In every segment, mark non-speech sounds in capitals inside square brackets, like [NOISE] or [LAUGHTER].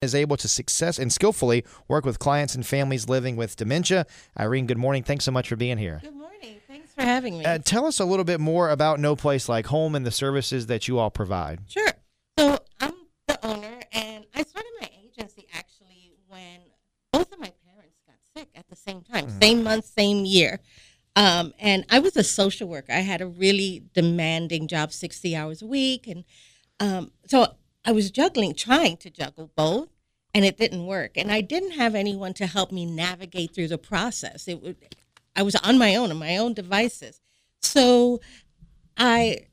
is able to success and skillfully work with clients and families living with dementia. Irene, good morning. Thanks so much for being here. Good morning. Thanks for having me. Uh, tell us a little bit more about No Place Like Home and the services that you all provide. sure. So I'm the owner, and I started my agency actually when both of my parents got sick at the same time, same month, same year. Um, and I was a social worker. I had a really demanding job, 60 hours a week. And um, so I was juggling, trying to juggle both, and it didn't work. And I didn't have anyone to help me navigate through the process. It would, I was on my own, on my own devices. So I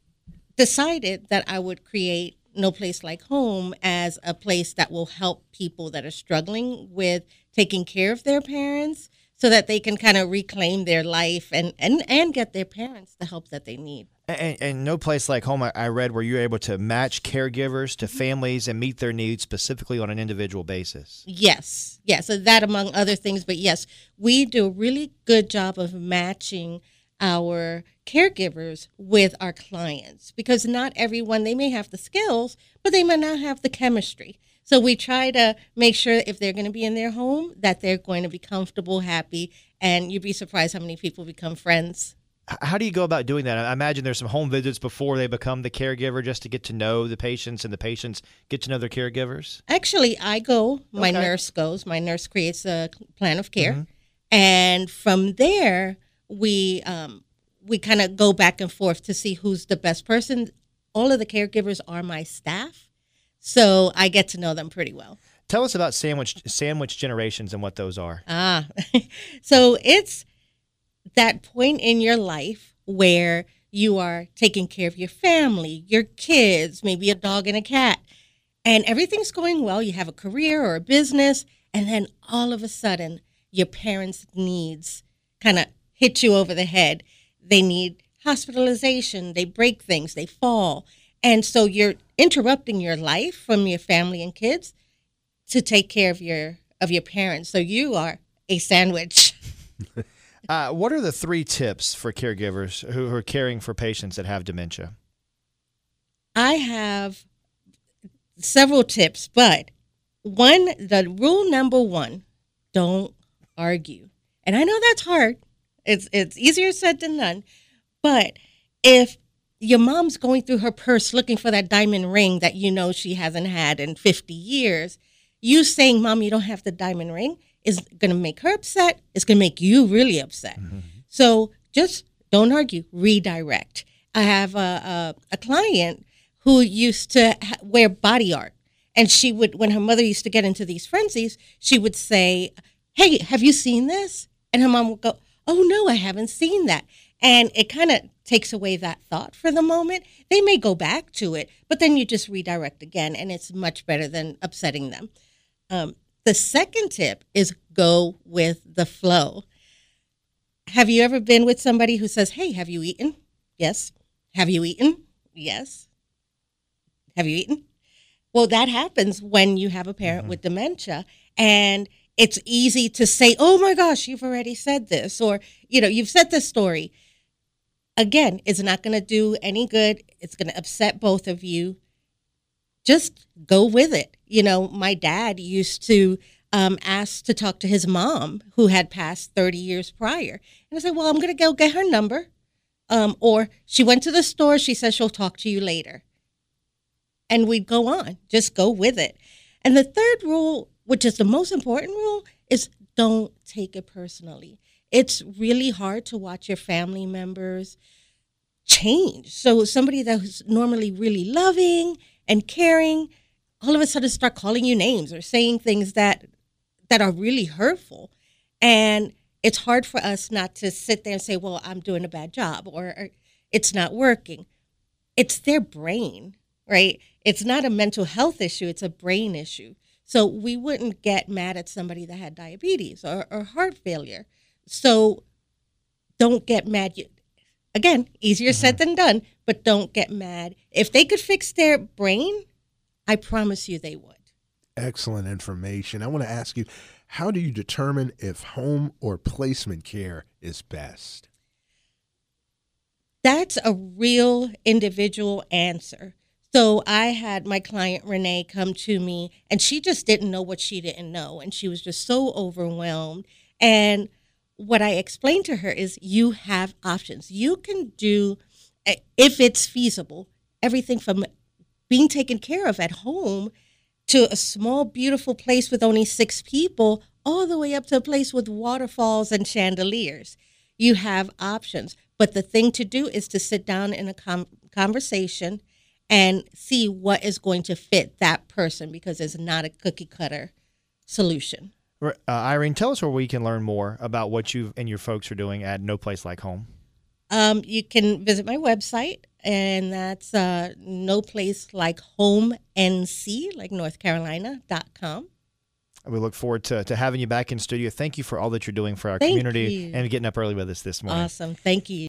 decided that I would create No Place Like Home as a place that will help people that are struggling with taking care of their parents so that they can kind of reclaim their life and, and, and get their parents the help that they need. And, and No Place Like Home, I- I read where you're able to match caregivers to mm-hmm. families and meet their needs specifically on an individual basis. Yes, yes, so that among other things. But yes, we do a really good job of matching our caregivers with our clients because not everyone they may have the skills, but they may not have the chemistry. So we try to make sure if they're going to be in their home that they're going to be comfortable, happy, and you'd be surprised how many people become friends. How do you go about doing that? I imagine there's some home visits before they become the caregiver just to get to know the patients and the patients get to know their caregivers. Actually, I go, my Okay. nurse goes, my nurse creates a plan of care. And from there, we um, we kind of go back and forth to see who's the best person. All of the caregivers are my staff, so I get to know them pretty well. Tell us about sandwich sandwich generations and what those are. Ah, [LAUGHS] so it's that point in your life where you are taking care of your family, your kids, maybe a dog and a cat, and everything's going well. You have a career or a business, and then all of a sudden, your parents' needs kind of hit you over the head. They need hospitalization, they break things, they fall. And so you're interrupting your life from your family and kids to take care of your of your parents. So you are a sandwich. [LAUGHS] Uh, what are the three tips for caregivers who are caring for patients that have dementia? I have several tips, but one the rule number one, don't argue. And I know that's hard. It's it's easier said than done. But if your mom's going through her purse looking for that diamond ring that you know she hasn't had in 50 years, you saying, Mom, you don't have the diamond ring is going to make her upset. It's going to make you really upset. So just don't argue, redirect. I have a, a, a client who used to ha- wear body art. And she would, when her mother used to get into these frenzies, she would say, Hey, have you seen this? And her mom would go, Oh, no, I haven't seen that. And it kind of takes away that thought for the moment. They may go back to it, but then you just redirect again, and it's much better than upsetting them. Um, the second tip is go with the flow. Have you ever been with somebody who says, Hey, have you eaten? Yes. Have you eaten? Yes. Have you eaten? Well, that happens when you have a parent mm-hmm. with dementia and it's easy to say, "Oh my gosh, you've already said this," or you know, you've said this story. Again, it's not going to do any good. It's going to upset both of you. Just go with it. You know, my dad used to um, ask to talk to his mom, who had passed 30 years prior, and I said, "Well, I'm going to go get her number." Um, or she went to the store. She says she'll talk to you later and we'd go on. Just go with it. And the third rule, which is the most important rule, is don't take it personally. It's really hard to watch your family members change. So somebody that's normally really loving and caring, all of a sudden start calling you names or saying things that that are really hurtful. And it's hard for us not to sit there and say, "Well, I'm doing a bad job," or, or "It's not working." It's their brain, right? It's not a mental health issue; it's a brain issue. So we wouldn't get mad at somebody that had diabetes or, or heart failure. So don't get mad. You- Again, easier said mm-hmm. than done, but don't get mad. If they could fix their brain, I promise you they would. Excellent information. I want to ask you, how do you determine if home or placement care is best? That's a real individual answer. So I had my client Renee come to me, and she just didn't know what she didn't know, and she was just so overwhelmed. And what I explained to her is, you have options. You can do, eh, if it's feasible, everything from being taken care of at home to a small, beautiful place with only six people, all the way up to a place with waterfalls and chandeliers. You have options. But the thing to do is to sit down in a com- conversation and see what is going to fit that person because it's not a cookie cutter solution. Uh, Irene, tell us where we can learn more about what you and your folks are doing at No Place Like Home. Um, you can visit my website, and that's uh, no place like home nc like north carolina.com we look forward to, to having you back in studio. Thank you for all that you're doing for our Thank community you. and getting up early with us this morning. Awesome. Thank you